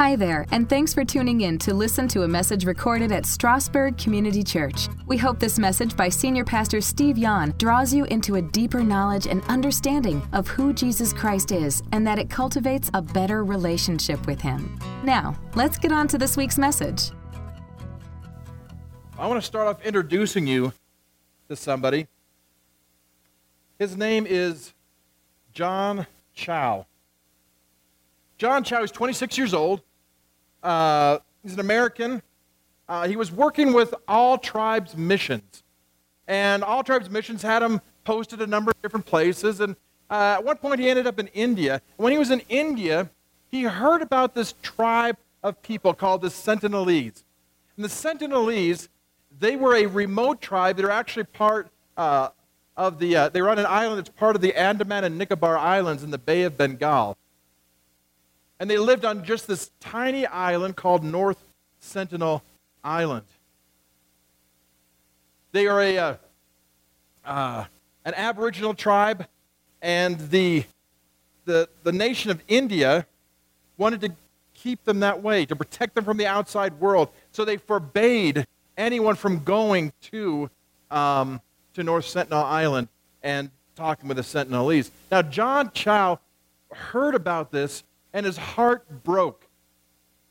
Hi there, and thanks for tuning in to listen to a message recorded at Strasburg Community Church. We hope this message by Senior Pastor Steve Yon draws you into a deeper knowledge and understanding of who Jesus Christ is and that it cultivates a better relationship with Him. Now, let's get on to this week's message. I want to start off introducing you to somebody. His name is John Chau. John Chau is 26 years old. Uh, he's an American. Uh, he was working with All Tribes Missions. And All Tribes Missions had him posted a number of different places. And uh, at one point, he ended up in India. When he was in India, he heard about this tribe of people called the Sentinelese. And the Sentinelese, they were a remote tribe that are actually part uh, of the, uh, they were on an island that's part of the Andaman and Nicobar Islands in the Bay of Bengal and they lived on just this tiny island called North Sentinel Island. They are a, uh, uh, an Aboriginal tribe, and the, the, the nation of India wanted to keep them that way, to protect them from the outside world. So they forbade anyone from going to, um, to North Sentinel Island and talking with the Sentinelese. Now, John Chau heard about this and his heart broke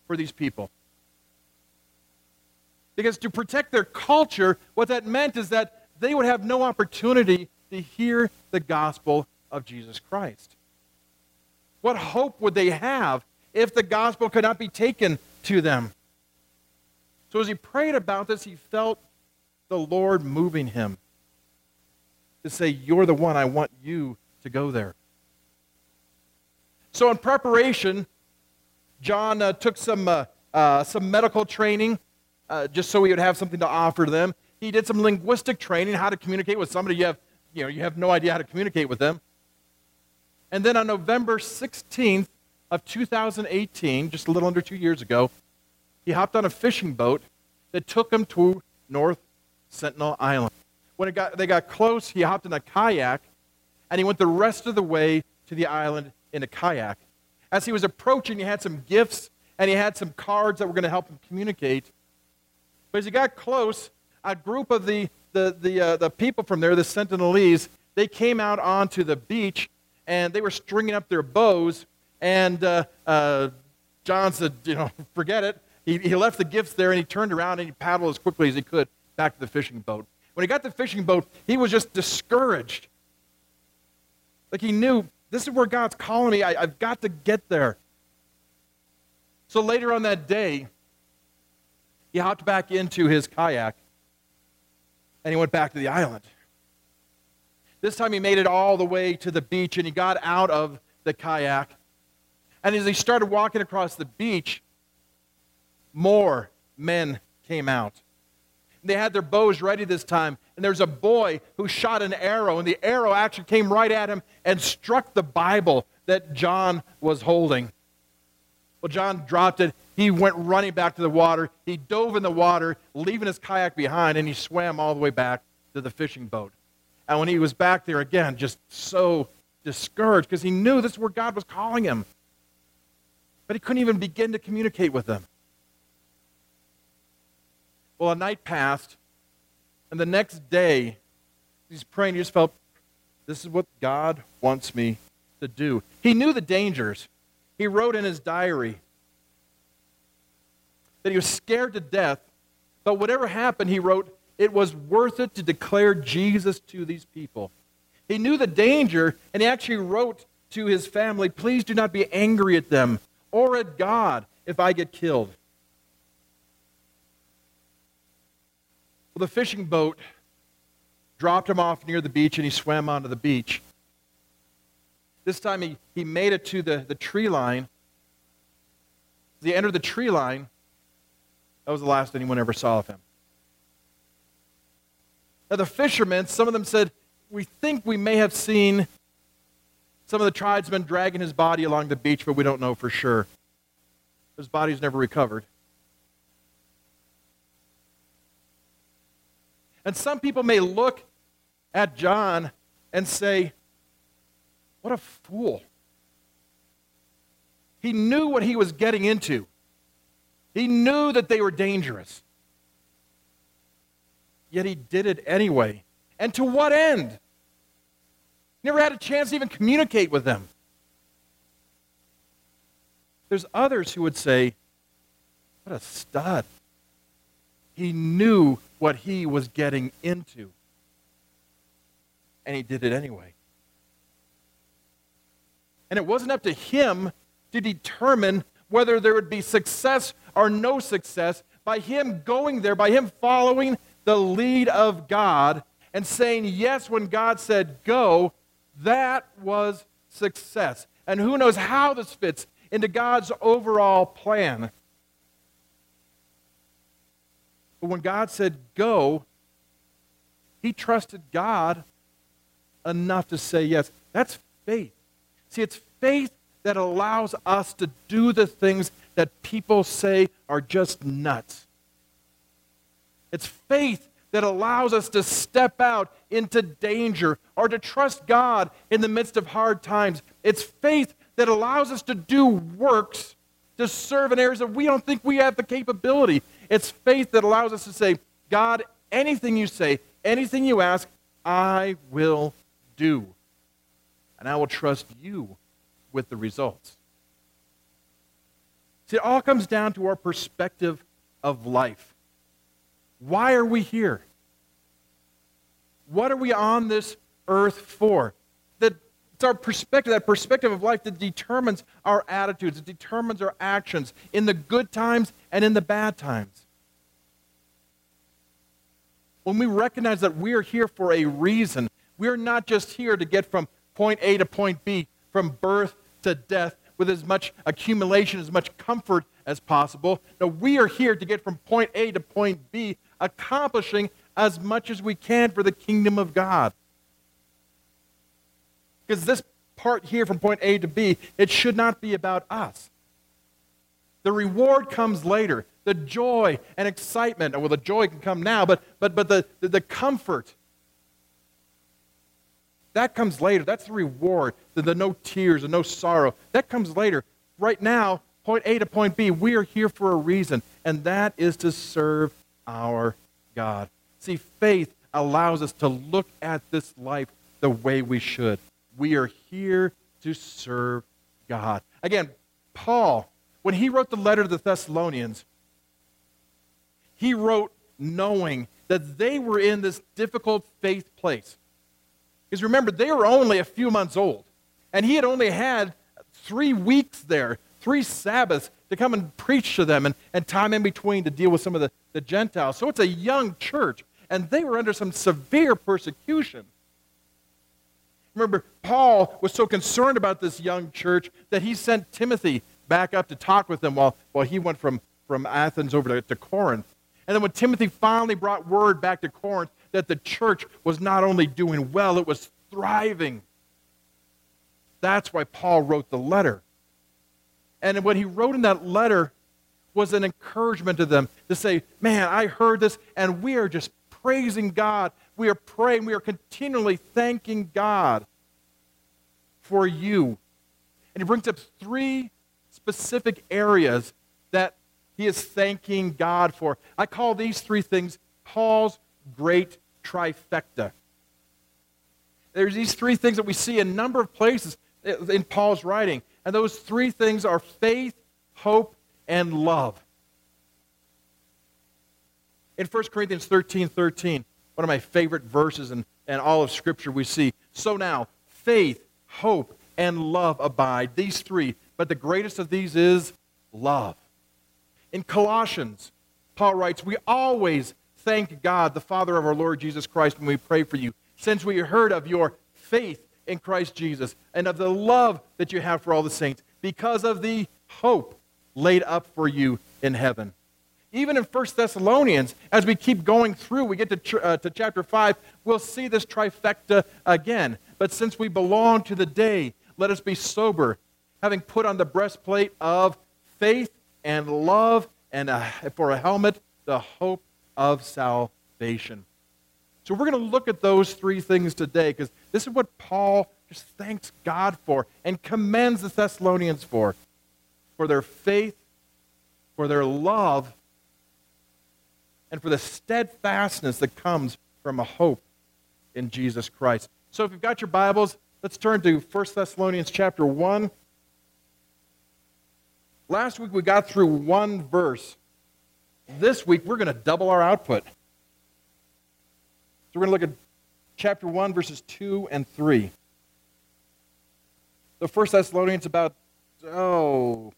for these people. Because to protect their culture, what that meant is that they would have no opportunity to hear the gospel of Jesus Christ. What hope would they have if the gospel could not be taken to them? So as he prayed about this, he felt the Lord moving him to say, You're the one, I want you to go there. So, in preparation, John uh, took some, uh, uh, some medical training uh, just so he would have something to offer them. He did some linguistic training, how to communicate with somebody you have, you know, you have no idea how to communicate with them. And then on November 16th of 2018, just a little under two years ago, he hopped on a fishing boat that took him to North Sentinel Island. When it got, they got close, he hopped in a kayak and he went the rest of the way to the island in a kayak. As he was approaching, he had some gifts and he had some cards that were going to help him communicate. But as he got close, a group of the, the, the, uh, the people from there, the Sentinelese, they came out onto the beach and they were stringing up their bows. And uh, uh, John said, you know, forget it. He, he left the gifts there and he turned around and he paddled as quickly as he could back to the fishing boat. When he got to the fishing boat, he was just discouraged. Like he knew this is where God's calling me. I, have got to get there. So later on that day, he hopped back into his kayak and he went back to the island. This time he made it all the way to the beach and he got out of the kayak. And as he started walking across the beach, more men came out. They had their bows ready this time, and there's a boy who shot an arrow, and the arrow actually came right at him and struck the Bible that John was holding. Well, John dropped it. He went running back to the water. He dove in the water, leaving his kayak behind, and he swam all the way back to the fishing boat. And when he was back there again, just so discouraged because he knew this is where God was calling him. But he couldn't even begin to communicate with them. Well, a night passed, and the next day, he's praying. He just felt, this is what God wants me to do. He knew the dangers. He wrote in his diary that he was scared to death, but whatever happened, he wrote, it was worth it to declare Jesus to these people. He knew the danger, and he actually wrote to his family, please do not be angry at them or at God if I get killed. Well, the fishing boat dropped him off near the beach and he swam onto the beach. This time he, he made it to the, the tree line. As he entered the tree line, that was the last anyone ever saw of him. Now, the fishermen, some of them said, We think we may have seen some of the tribesmen dragging his body along the beach, but we don't know for sure. His body's never recovered. And some people may look at John and say, What a fool. He knew what he was getting into. He knew that they were dangerous. Yet he did it anyway. And to what end? Never had a chance to even communicate with them. There's others who would say, What a stud. He knew what he was getting into. And he did it anyway. And it wasn't up to him to determine whether there would be success or no success by him going there, by him following the lead of God and saying yes when God said go. That was success. And who knows how this fits into God's overall plan. But when God said go, he trusted God enough to say yes. That's faith. See, it's faith that allows us to do the things that people say are just nuts. It's faith that allows us to step out into danger or to trust God in the midst of hard times. It's faith that allows us to do works to serve in areas that we don't think we have the capability. It's faith that allows us to say, God, anything you say, anything you ask, I will do. And I will trust you with the results. See, it all comes down to our perspective of life. Why are we here? What are we on this earth for? That it's our perspective, that perspective of life that determines our attitudes, it determines our actions in the good times and in the bad times. When we recognize that we are here for a reason, we are not just here to get from point A to point B, from birth to death, with as much accumulation, as much comfort as possible. No, we are here to get from point A to point B, accomplishing as much as we can for the kingdom of God. Because this part here from point A to B, it should not be about us. The reward comes later. The joy and excitement, well, the joy can come now, but, but, but the, the, the comfort, that comes later. That's the reward. The, the no tears and no sorrow. That comes later. Right now, point A to point B, we are here for a reason, and that is to serve our God. See, faith allows us to look at this life the way we should. We are here to serve God. Again, Paul, when he wrote the letter to the Thessalonians, he wrote knowing that they were in this difficult faith place. Because remember, they were only a few months old. And he had only had three weeks there, three Sabbaths to come and preach to them and, and time in between to deal with some of the, the Gentiles. So it's a young church, and they were under some severe persecution. Remember, Paul was so concerned about this young church that he sent Timothy back up to talk with them while, while he went from, from Athens over to, to Corinth. And then when Timothy finally brought word back to Corinth that the church was not only doing well, it was thriving. That's why Paul wrote the letter. And what he wrote in that letter was an encouragement to them to say, Man, I heard this, and we are just praising God. We are praying. We are continually thanking God for you. And he brings up three specific areas that he is thanking God for. I call these three things Paul's great trifecta. There's these three things that we see a number of places in Paul's writing. And those three things are faith, hope, and love. In 1 Corinthians 13 13, one of my favorite verses in, in all of Scripture, we see, So now, faith, hope, and love abide, these three. But the greatest of these is love. In Colossians, Paul writes, We always thank God, the Father of our Lord Jesus Christ, when we pray for you, since we heard of your faith in Christ Jesus and of the love that you have for all the saints, because of the hope laid up for you in heaven. Even in 1 Thessalonians, as we keep going through, we get to, uh, to chapter 5, we'll see this trifecta again. But since we belong to the day, let us be sober, having put on the breastplate of faith and love, and a, for a helmet, the hope of salvation. So we're going to look at those three things today because this is what Paul just thanks God for and commends the Thessalonians for for their faith, for their love and for the steadfastness that comes from a hope in Jesus Christ. So if you've got your Bibles, let's turn to 1 Thessalonians chapter 1. Last week we got through one verse. This week we're going to double our output. So we're going to look at chapter 1, verses 2 and 3. The First Thessalonians about, oh,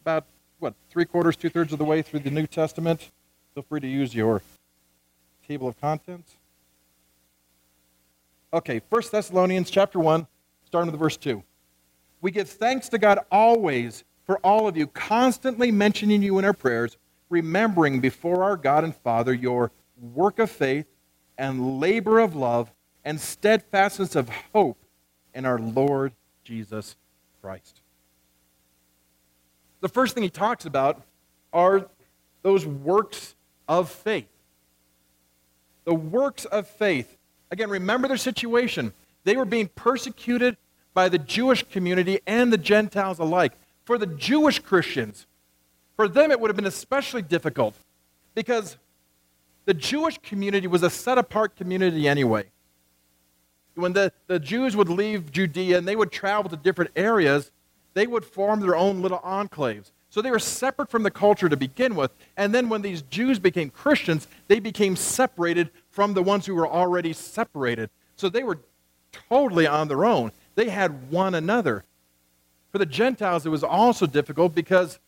about, what, three quarters, two thirds of the way through the New Testament. Feel free to use your table of contents. Okay, First Thessalonians chapter 1, starting with verse 2. We give thanks to God always for all of you, constantly mentioning you in our prayers, remembering before our God and Father your work of faith and labor of love and steadfastness of hope in our Lord Jesus Christ. The first thing he talks about are those works of faith. The works of faith. Again, remember their situation. They were being persecuted by the Jewish community and the Gentiles alike. For the Jewish Christians, for them it would have been especially difficult because the Jewish community was a set apart community anyway. When the, the Jews would leave Judea and they would travel to different areas, they would form their own little enclaves. So they were separate from the culture to begin with. And then when these Jews became Christians, they became separated from the ones who were already separated. So they were totally on their own. They had one another. For the Gentiles, it was also difficult because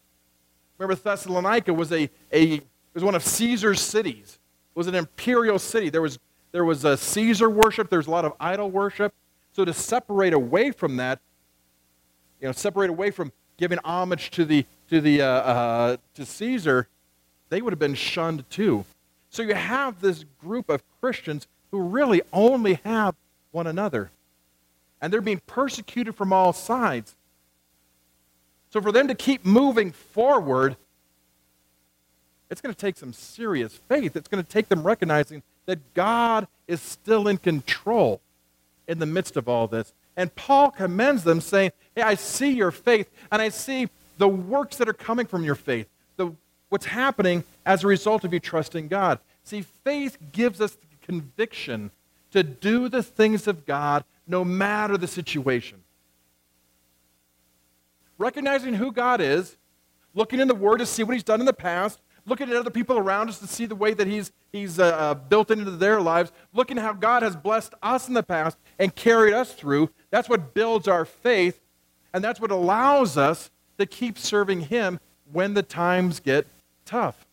remember Thessalonica was a, a was one of Caesar's cities It was an imperial city. There was, there was a Caesar worship, there was a lot of idol worship. So to separate away from that, you know, separate away from giving homage to, the, to, the, uh, uh, to Caesar, they would have been shunned too. So you have this group of Christians who really only have one another. And they're being persecuted from all sides. So for them to keep moving forward, it's going to take some serious faith. It's going to take them recognizing that God is still in control in the midst of all this. And Paul commends them, saying, Hey, I see your faith, and I see the works that are coming from your faith, what's happening as a result of you trusting God. See, faith gives us the conviction to do the things of God no matter the situation. Recognizing who God is, looking in the Word to see what He's done in the past, looking at other people around us to see the way that He's, he's uh, uh, built into their lives, looking how God has blessed us in the past and carried us through. That's what builds our faith, and that's what allows us to keep serving Him when the times get tough.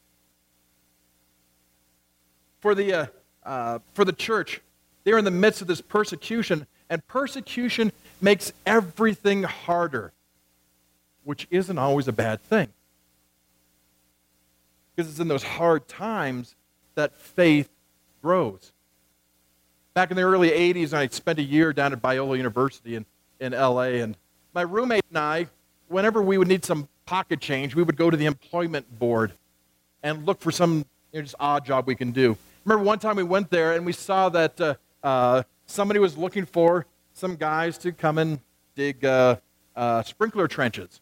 For the, uh, uh, for the church, they're in the midst of this persecution, and persecution makes everything harder, which isn't always a bad thing. Because it's in those hard times that faith grows. Back in the early 80s, I spent a year down at Biola University in, in LA, and my roommate and I, whenever we would need some pocket change, we would go to the employment board and look for some you know, just odd job we can do. Remember one time we went there and we saw that uh, uh, somebody was looking for some guys to come and dig uh, uh sprinkler trenches.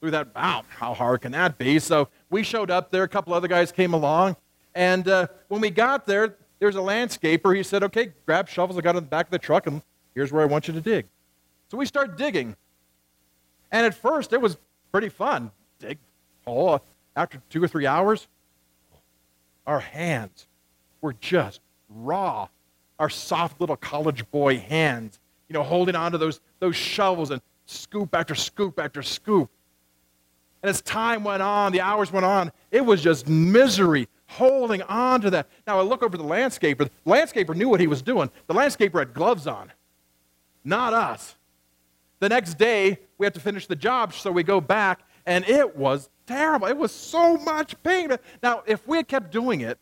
We thought, wow, how hard can that be? So we showed up there. A couple other guys came along. And uh, when we got there, there's a landscaper. He said, okay, grab shovels. I got in the back of the truck, and here's where I want you to dig. So we start digging. And at first, it was pretty fun. Dig hole. After two or three hours, our hands were just raw. Our soft little college boy hands, you know, holding onto those, those shovels and scoop after scoop after scoop. And as time went on, the hours went on, it was just misery holding on to that. Now I look over the landscaper. The landscaper knew what he was doing. The landscaper had gloves on, not us. The next day, we have to finish the job, so we go back, and it was terrible. It was so much pain. Now, if we had kept doing it,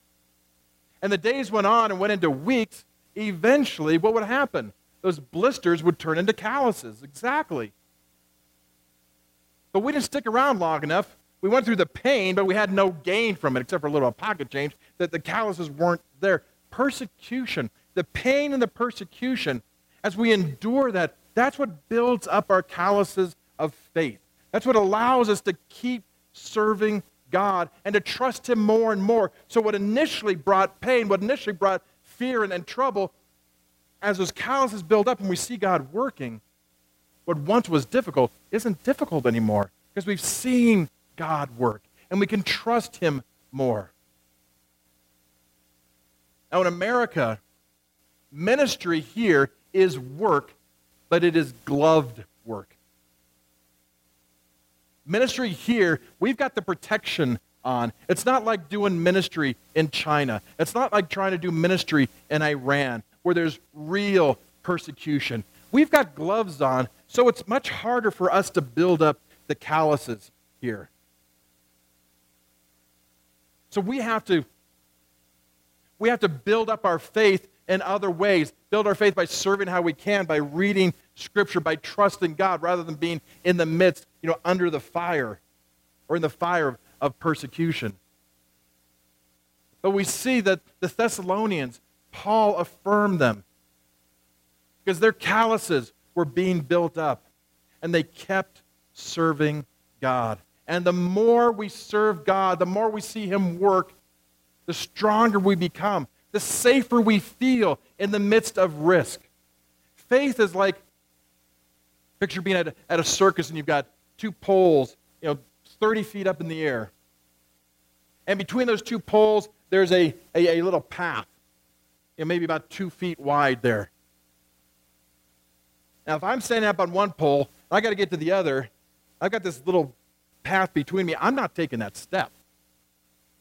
and the days went on and went into weeks, eventually, what would happen? Those blisters would turn into calluses. Exactly. But we didn't stick around long enough. We went through the pain, but we had no gain from it except for a little pocket change, that the calluses weren't there. Persecution, the pain and the persecution, as we endure that, that's what builds up our calluses of faith. That's what allows us to keep serving God and to trust Him more and more. So, what initially brought pain, what initially brought fear and, and trouble, as those calluses build up and we see God working, what once was difficult isn't difficult anymore because we've seen God work and we can trust Him more. Now, in America, ministry here is work, but it is gloved work. Ministry here, we've got the protection on. It's not like doing ministry in China. It's not like trying to do ministry in Iran where there's real persecution. We've got gloves on, so it's much harder for us to build up the calluses here. So we have to we have to build up our faith in other ways. Build our faith by serving how we can, by reading scripture, by trusting God rather than being in the midst, you know, under the fire or in the fire of, persecution. But we see that the Thessalonians, Paul affirmed them because their calluses were being built up and they kept serving God. And the more we serve God, the more we see Him work, the stronger we become, the safer we feel in the midst of risk. Faith is like picture being at a, at a circus and you've got two poles, you know, 30 feet up in the air. And between those two poles, there's a, a, a little path, you know, maybe about two feet wide there. Now, if I'm standing up on one pole, I got to get to the other, I've got this little path between me. I'm not taking that step.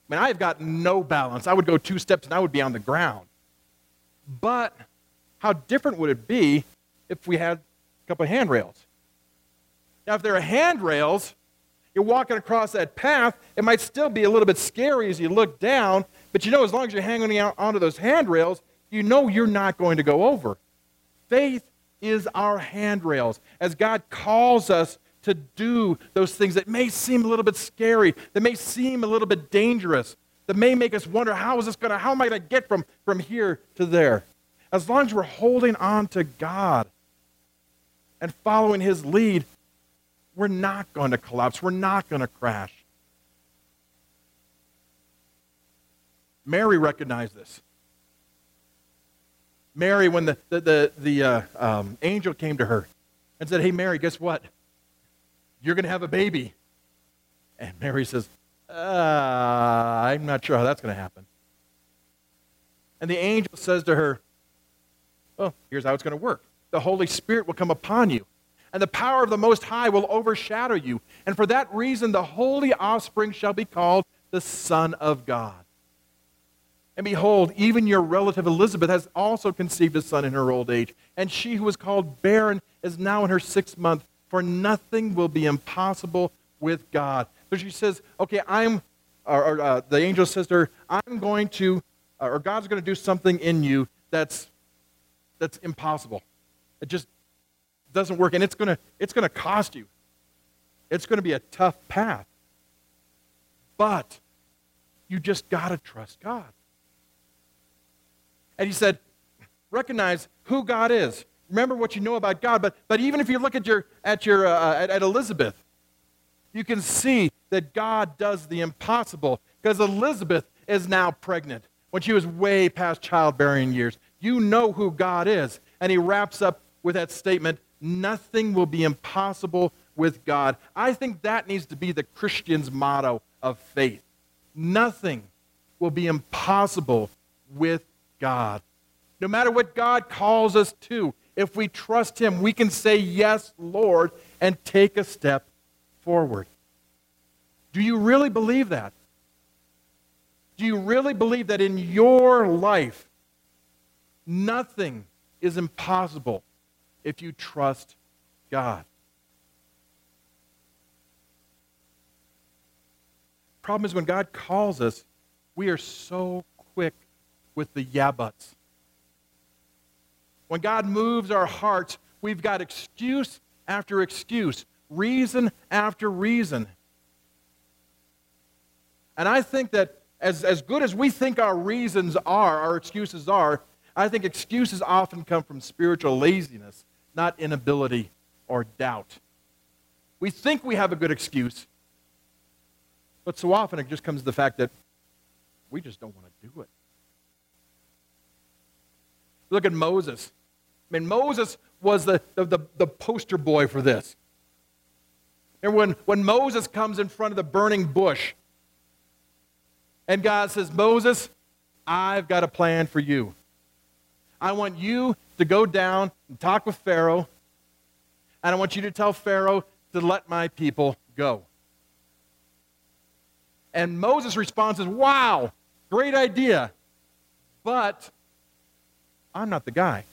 I mean, I've got no balance. I would go two steps and I would be on the ground. But how different would it be if we had couple of handrails? Now, if there are handrails, you're walking across that path, it might still be a little bit scary as you look down, but you know, as long as you're hanging out onto those handrails, you know you're not going to go over. Faith is our handrails. As God calls us to do those things that may seem a little bit scary, that may seem a little bit dangerous, that may make us wonder how is this going to, how am I going to get from, from here to there? As long as we're holding on to God and following His lead, we're not going to collapse. We're not going to crash. Mary recognized this. Mary, when the, the, the, the uh, um, angel came to her and said, Hey, Mary, guess what? You're going to have a baby. And Mary says, uh, I'm not sure how that's going to happen. And the angel says to her, Well, here's how it's going to work the Holy Spirit will come upon you, and the power of the Most High will overshadow you. And for that reason, the holy offspring shall be called the Son of God. And behold, even your relative Elizabeth has also conceived a son in her old age. And she who was called barren is now in her sixth month, for nothing will be impossible with God. So she says, okay, I'm, or, or uh, the angel says to her, I'm going to, uh, or God's going to do something in you that's, that's impossible. It just doesn't work, and it's going to, it's going to cost you. It's going to be a tough path. But you just got to trust God. And he said, recognize who God is. Remember what you know about God. But, but even if you look at, your, at, your, uh, at, at Elizabeth, you can see that God does the impossible because Elizabeth is now pregnant when she was way past childbearing years. You know who God is. And he wraps up with that statement nothing will be impossible with God. I think that needs to be the Christian's motto of faith. Nothing will be impossible with God. No matter what God calls us to, if we trust Him, we can say, Yes, Lord, and take a step forward. Do you really believe that? Do you really believe that in your life, nothing is impossible if you trust God? Problem is, when God calls us, we are so quick with the yeah buts. When God moves our hearts, we've got excuse after excuse, reason after reason. And I think that as, as good as we think our reasons are, our excuses are, I think excuses often come from spiritual laziness, not inability or doubt. We think we have a good excuse, But so often it just comes to the fact that we just don't want to do it. Look at Moses. I mean, Moses was the, the, the, poster boy for this. And when, when Moses comes in front of the burning bush, and God says, Moses, I've got a plan for you. I want you to go down and talk with Pharaoh, and I want you to tell Pharaoh to let my people go. And Moses' response is, Wow, great idea, but I'm not the guy.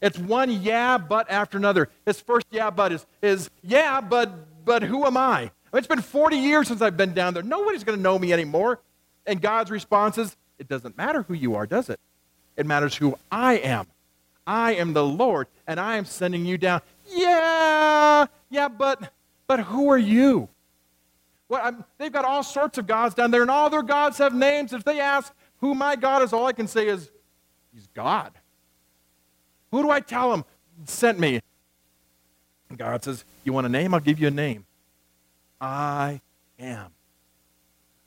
It's one yeah, but after another. His first yeah, but is, is yeah, but, but who am I? I mean, it's been 40 years since I've been down there. Nobody's going to know me anymore. And God's response is, it doesn't matter who you are, does it? It matters who I am. I am the Lord, and I am sending you down. Yeah, yeah, but but who are you? What, they've got all sorts of gods down there, and all their gods have names. If they ask who my God is, all I can say is, He's God. Who do I tell them sent me? God says, You want a name? I'll give you a name. I am.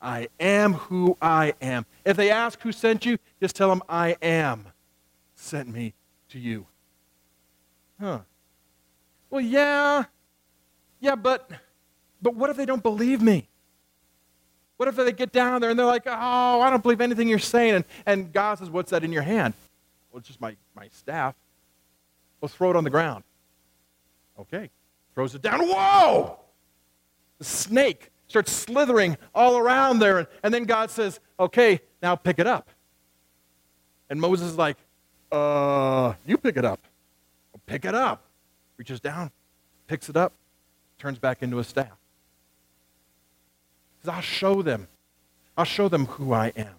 I am who I am. If they ask who sent you, just tell them, I am sent me to you. Huh. Well, yeah. Yeah, but but what if they don't believe me? What if they get down there and they're like, oh, I don't believe anything you're saying? And, and God says, what's that in your hand? Well, it's just my, my staff. Well, throw it on the ground. Okay. Throws it down. Whoa! The snake starts slithering all around there. And, and then God says, okay, now pick it up. And Moses is like, uh, you pick it up. Pick it up. Reaches down, picks it up, turns back into a staff. Says, I'll show them. I'll show them who I am.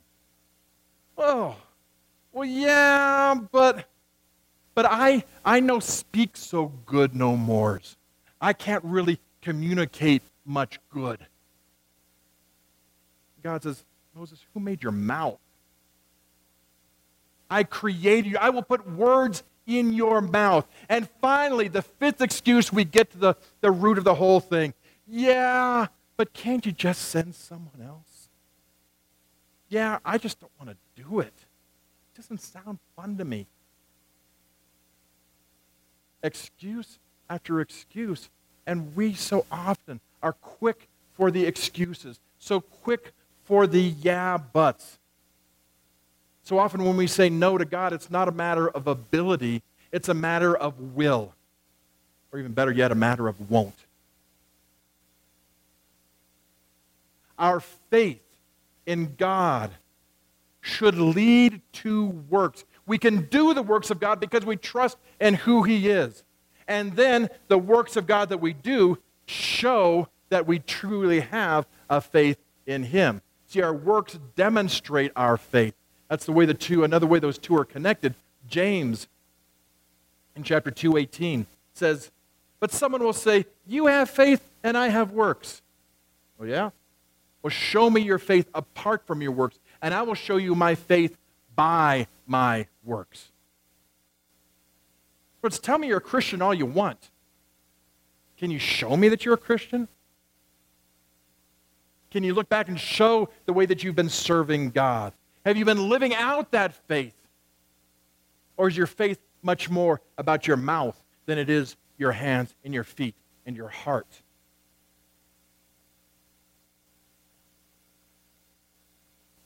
Oh, well, yeah, but but I I know speak so good no mores. I can't really communicate much good. God says, Moses, who made your mouth? I created you. I will put words in your mouth. And finally, the fifth excuse, we get to the, the root of the whole thing. Yeah, but can't you just send someone else? Yeah, I just don't want to do it. It doesn't sound fun to me. Excuse after excuse. And we so often are quick for the excuses, so quick for the yeah buts. So often when we say no to God, it's not a matter of ability, it's a matter of will. Or even better yet, a matter of won't. Our faith in God should lead to works. We can do the works of God because we trust in who He is. And then the works of God that we do show that we truly have a faith in Him. See, our works demonstrate our faith. That's the way the two, another way those two are connected. James in chapter 2:18 says, "But someone will say, "You have faith and I have works." Oh yeah? Well, show me your faith apart from your works, and I will show you my faith by my works. But tell me you're a Christian all you want. Can you show me that you're a Christian? Can you look back and show the way that you've been serving God? Have you been living out that faith? Or is your faith much more about your mouth than it is your hands and your feet and your heart?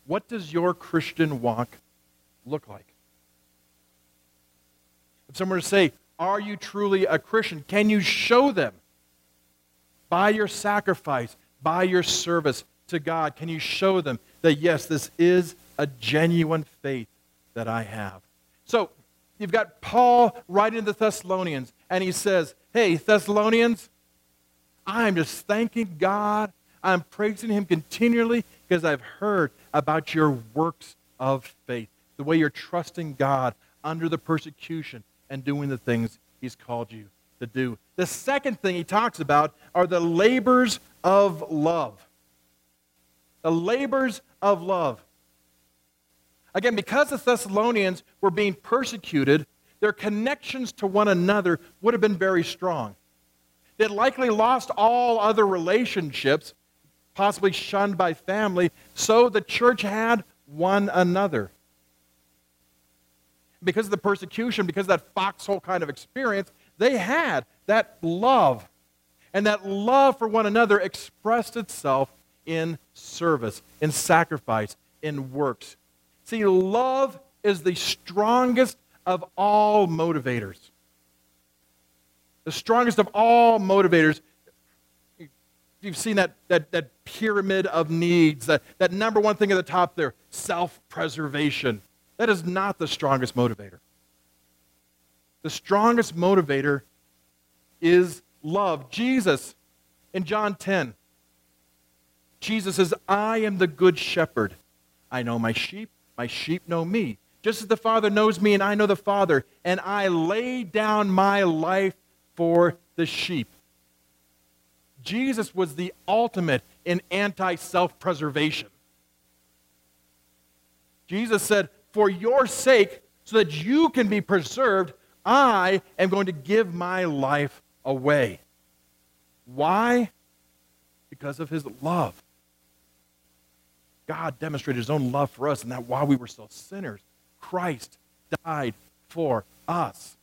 What does your Christian walk look like? If someone were to say, Are you truly a Christian? Can you show them by your sacrifice, by your service to God? Can you show them that, yes, this is a genuine faith that I have? So, you've got Paul writing to the Thessalonians, and he says, Hey, Thessalonians, I'm just thanking God. I'm praising Him continually because I've heard about your works of faith, the way you're trusting God under the persecution and doing the things He's called you to do. The second thing he talks about are the labors of love. The labors of love. Again, because the Thessalonians were being persecuted, their connections to one another would have been very strong. They'd likely lost all other relationships possibly shunned by family, so the church had one another. Because of the persecution, because of that foxhole kind of experience, they had that love. And that love for one another expressed itself in service, in sacrifice, in works. See, love is the strongest of all motivators. The strongest of all motivators. You've seen that, that, that pyramid of needs, that, that number one thing at the top there self preservation. That is not the strongest motivator. The strongest motivator is love. Jesus, in John 10, Jesus says, I am the good shepherd. I know my sheep, my sheep know me. Just as the Father knows me and I know the Father, and I lay down my life for the sheep. Jesus was the ultimate in anti self preservation. Jesus said, For your sake, so that you can be preserved, I am going to give my life away. Why? Because of his love. God demonstrated his own love for us, and that while we were still sinners, Christ died for us.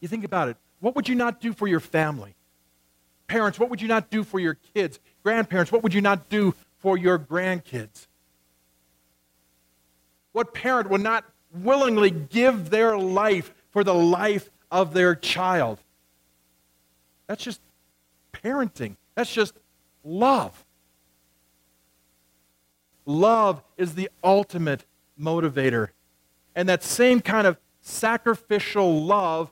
You think about it. What would you not do for your family? Parents, what would you not do for your kids? Grandparents, what would you not do for your grandkids? What parent would not willingly give their life for the life of their child? That's just parenting. That's just love. Love is the ultimate motivator. And that same kind of sacrificial love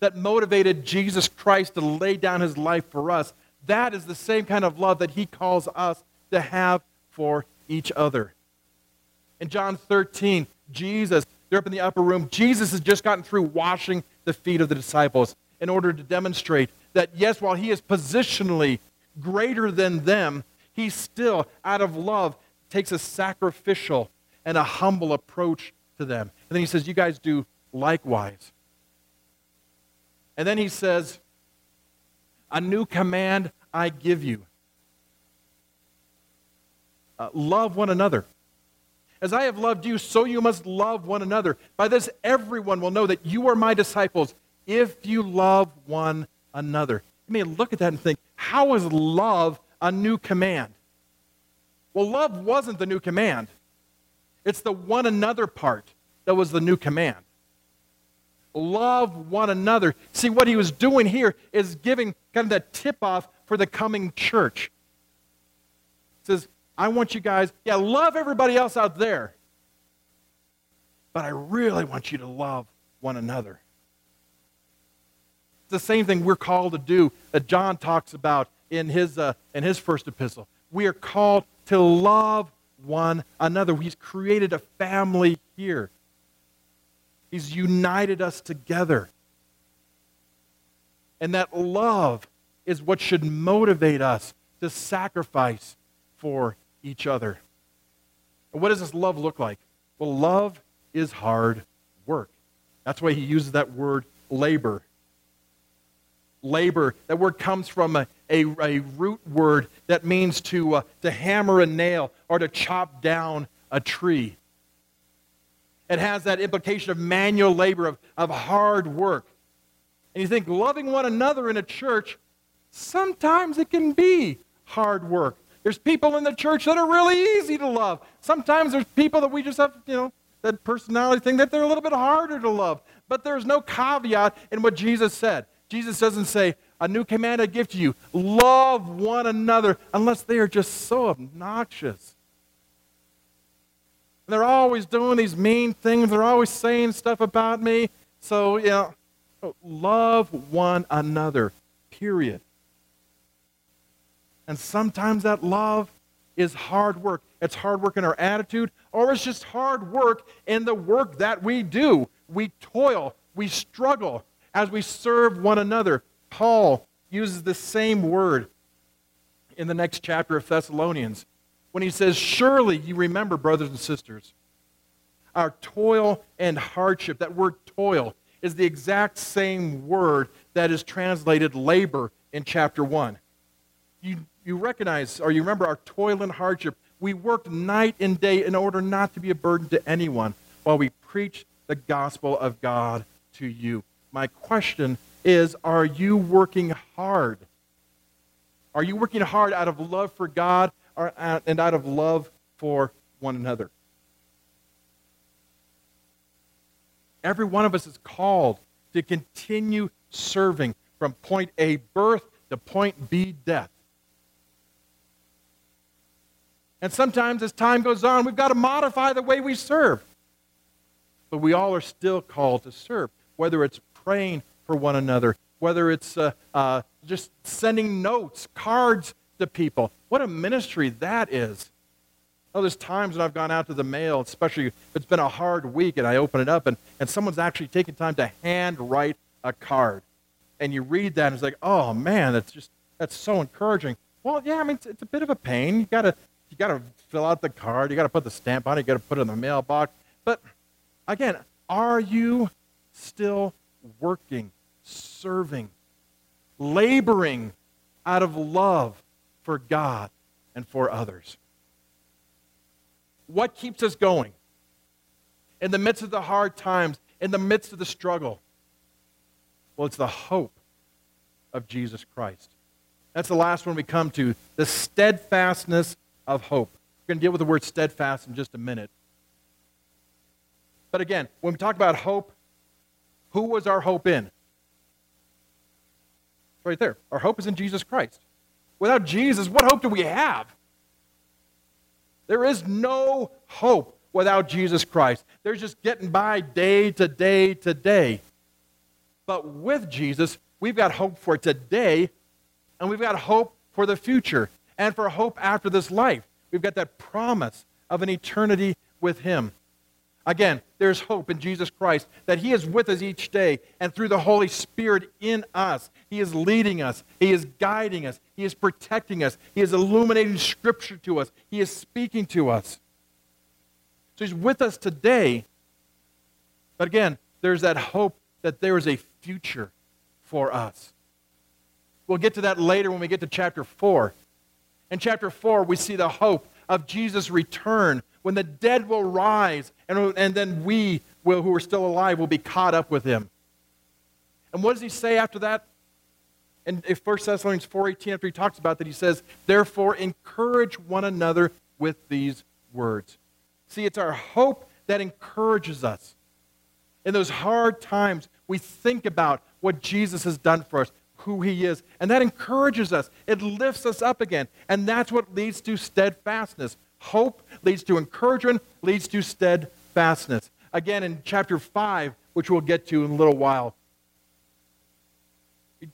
that motivated Jesus Christ to lay down his life for us, that is the same kind of love that he calls us to have for each other. In John 13, Jesus, they're up in the upper room. Jesus has just gotten through washing the feet of the disciples in order to demonstrate that, yes, while he is positionally greater than them, he still, out of love, takes a sacrificial and a humble approach to them. And then he says, You guys do likewise. And then he says, A new command I give you uh, love one another. As I have loved you, so you must love one another. By this, everyone will know that you are my disciples if you love one another. You may look at that and think, how is love a new command? Well, love wasn't the new command, it's the one another part that was the new command. Love one another. See, what he was doing here is giving kind of that tip off for the coming church. He says, I want you guys, yeah, love everybody else out there, but I really want you to love one another. It's the same thing we're called to do that John talks about in his, uh, in his first epistle. We are called to love one another. He's created a family here, He's united us together. And that love is what should motivate us to sacrifice for each other. And what does this love look like? Well, love is hard work. That's why he uses that word labor. Labor, that word comes from a, a, a root word that means to, uh, to hammer a nail or to chop down a tree. It has that implication of manual labor, of, of hard work. And you think loving one another in a church, sometimes it can be hard work. There's people in the church that are really easy to love. Sometimes there's people that we just have, you know, that personality thing that they're a little bit harder to love. But there's no caveat in what Jesus said. Jesus doesn't say, A new command I give to you love one another, unless they are just so obnoxious. And they're always doing these mean things, they're always saying stuff about me. So, you know, love one another, period. And sometimes that love is hard work. It's hard work in our attitude, or it's just hard work in the work that we do. We toil, we struggle as we serve one another. Paul uses the same word in the next chapter of Thessalonians when he says, Surely you remember, brothers and sisters, our toil and hardship. That word toil is the exact same word that is translated labor in chapter 1. you, you recognize or you remember our toil and hardship. We worked night and day in order not to be a burden to anyone while we preach the gospel of God to you. My question is Are you working hard? Are you working hard out of love for God or, and out of love for one another? Every one of us is called to continue serving from point A, birth, to point B, death. And sometimes as time goes on, we've got to modify the way we serve. But we all are still called to serve, whether it's praying for one another, whether it's uh, uh, just sending notes, cards to people. What a ministry that is. Oh, there's times when I've gone out to the mail, especially if it's been a hard week, and I open it up, and, and someone's actually taken time to hand write a card. And you read that, and it's like, oh man, that's just that's so encouraging. Well, yeah, I mean, it's, it's a bit of a pain. You gotta you gotta fill out the card, you gotta put the stamp on it, you gotta put it in the mailbox. But again, are you still working, serving, laboring out of love for God and for others? What keeps us going? In the midst of the hard times, in the midst of the struggle? Well, it's the hope of Jesus Christ. That's the last one we come to the steadfastness of hope. We're going to deal with the word steadfast in just a minute. But again, when we talk about hope, who was our hope in? right there. Our hope is in Jesus Christ. Without Jesus, what hope do we have? There is no hope without Jesus Christ. They're just getting by day to day to day. But with Jesus, we've got hope for today, and we've got hope for the future, and for hope after this life. We've got that promise of an eternity with Him. Again, there's hope in Jesus Christ that He is with us each day, and through the Holy Spirit in us, He is leading us, He is guiding us, He is protecting us, He is illuminating Scripture to us, He is speaking to us. So He's with us today, but again, there's that hope that there is a future for us. We'll get to that later when we get to chapter 4. In chapter 4, we see the hope of Jesus' return when the dead will rise, and, and then we, will, who are still alive, will be caught up with him. And what does he say after that? In 1 Thessalonians 4.18, after he talks about that, he says, Therefore, encourage one another with these words. See, it's our hope that encourages us. In those hard times, we think about what Jesus has done for us, who he is, and that encourages us. It lifts us up again. And that's what leads to steadfastness. Hope leads to encouragement, leads to steadfastness. Again, in chapter 5, which we'll get to in a little while,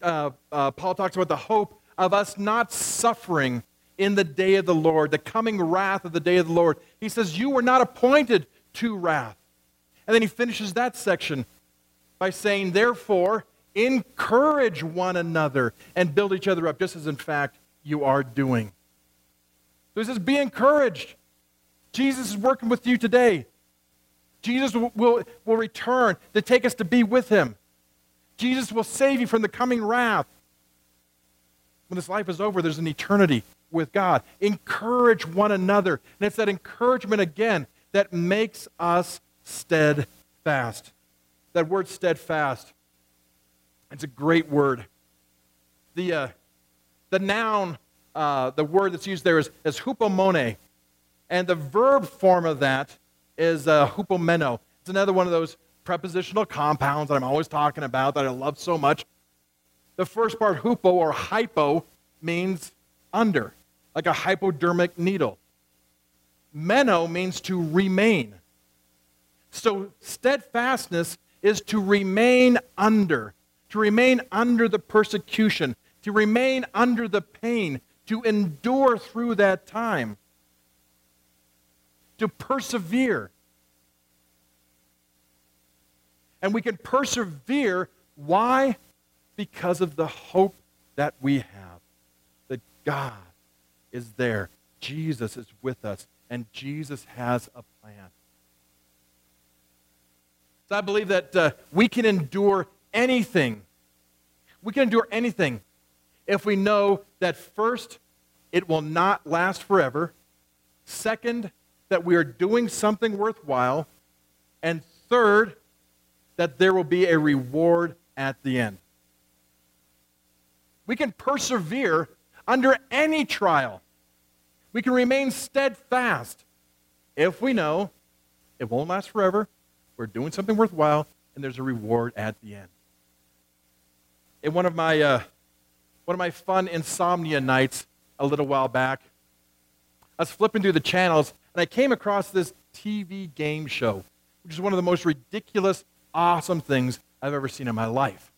uh, uh, Paul talks about the hope of us not suffering in the day of the Lord, the coming wrath of the day of the Lord. He says, You were not appointed to wrath. And then he finishes that section by saying, Therefore, encourage one another and build each other up, just as in fact you are doing. So he says, Be encouraged. Jesus is working with you today. Jesus will, will, return to take us to be with him. Jesus will save you from the coming wrath. When this life is over, there's an eternity with God. Encourage one another. And it's that encouragement again that makes us steadfast. That word steadfast, it's a great word. The, uh, the noun uh, the word that's used there is, is hupomone. And the verb form of that is uh, hupomeno. It's another one of those prepositional compounds that I'm always talking about that I love so much. The first part, hupo or hypo, means under, like a hypodermic needle. Meno means to remain. So steadfastness is to remain under, to remain under the persecution, to remain under the pain, to endure through that time, to persevere. And we can persevere. Why? Because of the hope that we have that God is there, Jesus is with us, and Jesus has a plan. So I believe that uh, we can endure anything. We can endure anything if we know that first, it will not last forever, second, that we are doing something worthwhile, and third, that there will be a reward at the end. We can persevere under any trial. We can remain steadfast if we know it won't last forever, we're doing something worthwhile, and there's a reward at the end. In one of my, uh, one of my fun insomnia nights a little while back, I was flipping through the channels, and I came across this TV game show, which is one of the most ridiculous, awesome things I've ever seen in my life.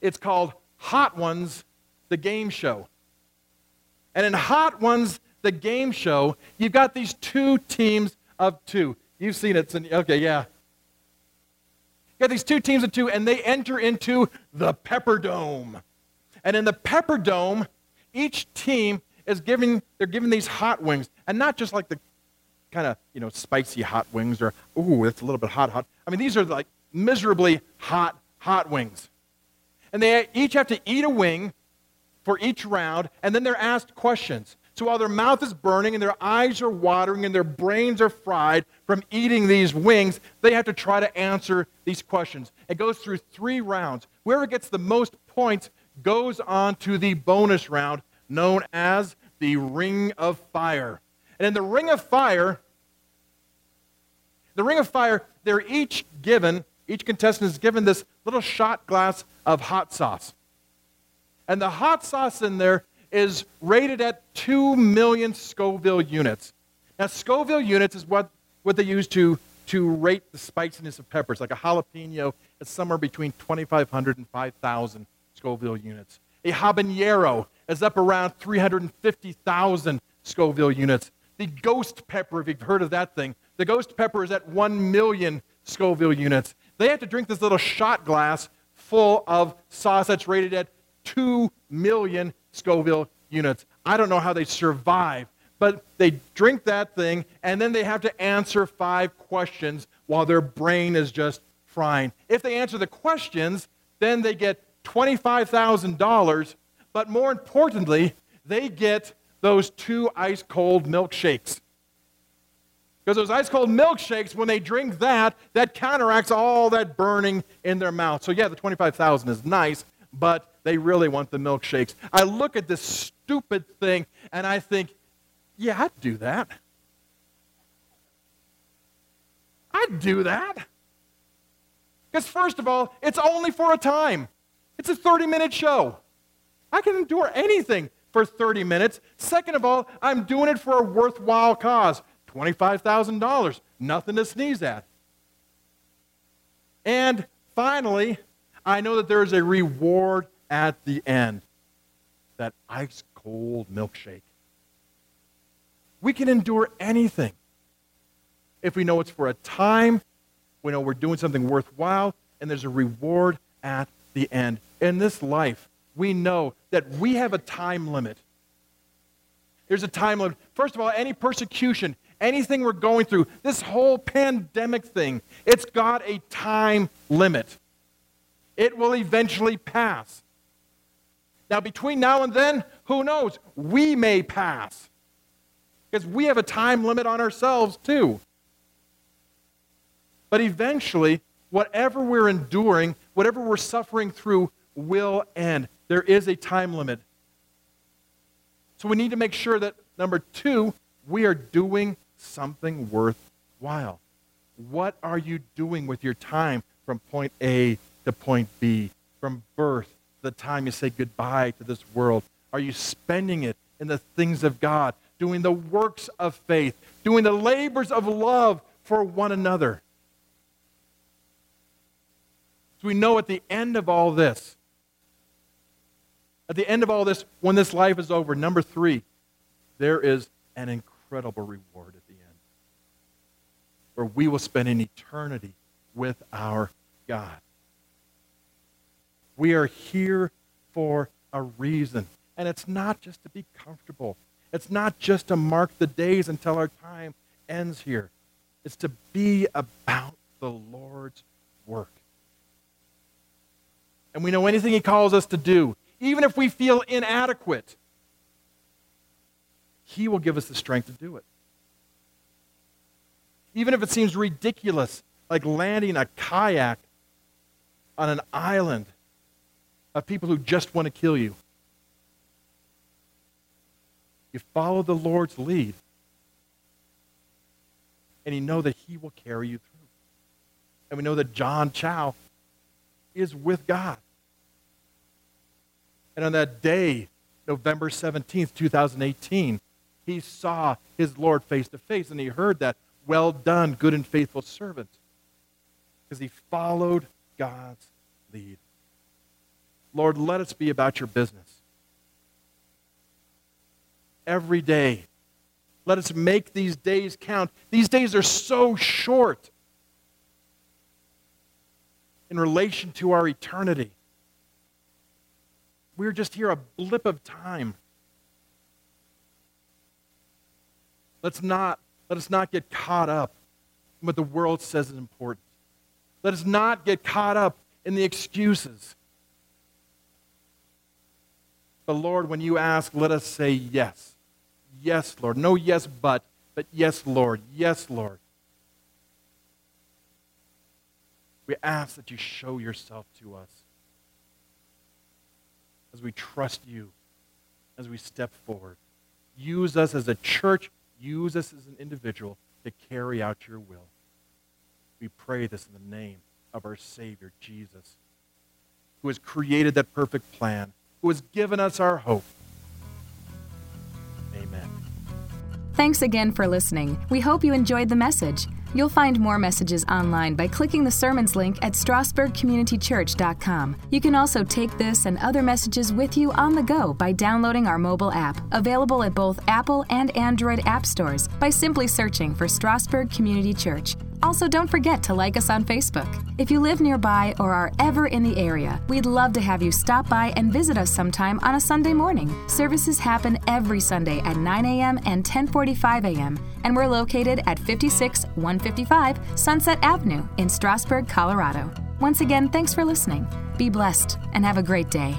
It's called Hot Ones, the game show. And in Hot Ones, the game show, you've got these two teams of two. You've seen it. Okay, yeah. You got these two teams of two, and they enter into the Pepperdome. And in the Pepperdome, each team is giving, they're giving these hot wings, and not just like the kind of, you know, spicy hot wings or, ooh, it's a little bit hot, hot. I mean, these are like miserably hot, hot wings. And they each have to eat a wing for each round, and then they're asked questions. So while their mouth is burning and their eyes are watering and their brains are fried from eating these wings, they have to try to answer these questions. It goes through three rounds. Whoever gets the most points goes on to the bonus round known as the Ring of Fire. And in the Ring of Fire, the Ring of Fire, they're each given, each contestant is given this little shot glass of hot sauce. And the hot sauce in there is rated at 2 million Scoville units. Now, Scoville units is what, what they use to, to rate the spiciness of peppers. Like a jalapeno is somewhere between 2,500 and 5,000 Scoville units. A habanero is up around 350,000 Scoville units. The ghost pepper, if you've heard of that thing, the ghost pepper is at 1 million Scoville units. They have to drink this little shot glass full of sauce that's rated at 2 million Scoville units. I don't know how they survive, but they drink that thing and then they have to answer five questions while their brain is just frying. If they answer the questions, then they get $25,000, but more importantly, they get those two ice cold milkshakes. Because those ice cold milkshakes, when they drink that, that counteracts all that burning in their mouth. So, yeah, the 25,000 is nice, but they really want the milkshakes. I look at this stupid thing and I think, yeah, I'd do that. I'd do that. Because, first of all, it's only for a time, it's a 30 minute show. I can endure anything for 30 minutes. Second of all, I'm doing it for a worthwhile cause $25,000. Nothing to sneeze at. And finally, I know that there is a reward at the end that ice cold milkshake. We can endure anything if we know it's for a time, we know we're doing something worthwhile, and there's a reward at the end. In this life, we know that we have a time limit. There's a time limit. First of all, any persecution, anything we're going through, this whole pandemic thing, it's got a time limit. It will eventually pass. Now, between now and then, who knows? We may pass. Because we have a time limit on ourselves, too. But eventually, whatever we're enduring, whatever we're suffering through, will end. There is a time limit. So we need to make sure that, number two, we are doing something worthwhile. What are you doing with your time from point A to point B, from birth to the time you say goodbye to this world? Are you spending it in the things of God, doing the works of faith, doing the labors of love for one another? So we know at the end of all this, at the end of all this, when this life is over, number three, there is an incredible reward at the end where we will spend an eternity with our God. We are here for a reason. And it's not just to be comfortable. It's not just to mark the days until our time ends here. It's to be about the Lord's work. And we know anything He calls us to do, even if we feel inadequate, He will give us the strength to do it. Even if it seems ridiculous, like landing a kayak on an island of people who just want to kill you. You follow the Lord's lead, and you know that He will carry you through. And we know that John Chau is with God. And on that day, November 17th, 2018, he saw his Lord face to face, and he heard that, Well done, good and faithful servant, because he followed God's lead. Lord, let us be about your business. Every day. Let us make these days count. These days are so short in relation to our eternity. We're just here a blip of time. Let's not, let us not get caught up in what the world says is important. Let us not get caught up in the excuses. But Lord, when you ask, let us say yes. Yes, Lord. No yes, but, but yes, Lord. Yes, Lord. We ask that you show yourself to us as we trust you, as we step forward. Use us as a church, use us as an individual to carry out your will. We pray this in the name of our Savior, Jesus, who has created that perfect plan, who has given us our hope. Thanks again for listening. We hope you enjoyed the message. You'll find more messages online by clicking the sermons link at strasburgcommunitychurch.com. You can also take this and other messages with you on the go by downloading our mobile app, available at both Apple and Android app stores by simply searching for Strasburg Community Church. Also, don't forget to like us on Facebook. If you live nearby or are ever in the area, we'd love to have you stop by and visit us sometime on a Sunday morning. Services happen every Sunday at 9 a.m. and 10:45 a.m., and we're located at 56155 Sunset Avenue in Strasburg, Colorado. Once again, thanks for listening. Be blessed and have a great day.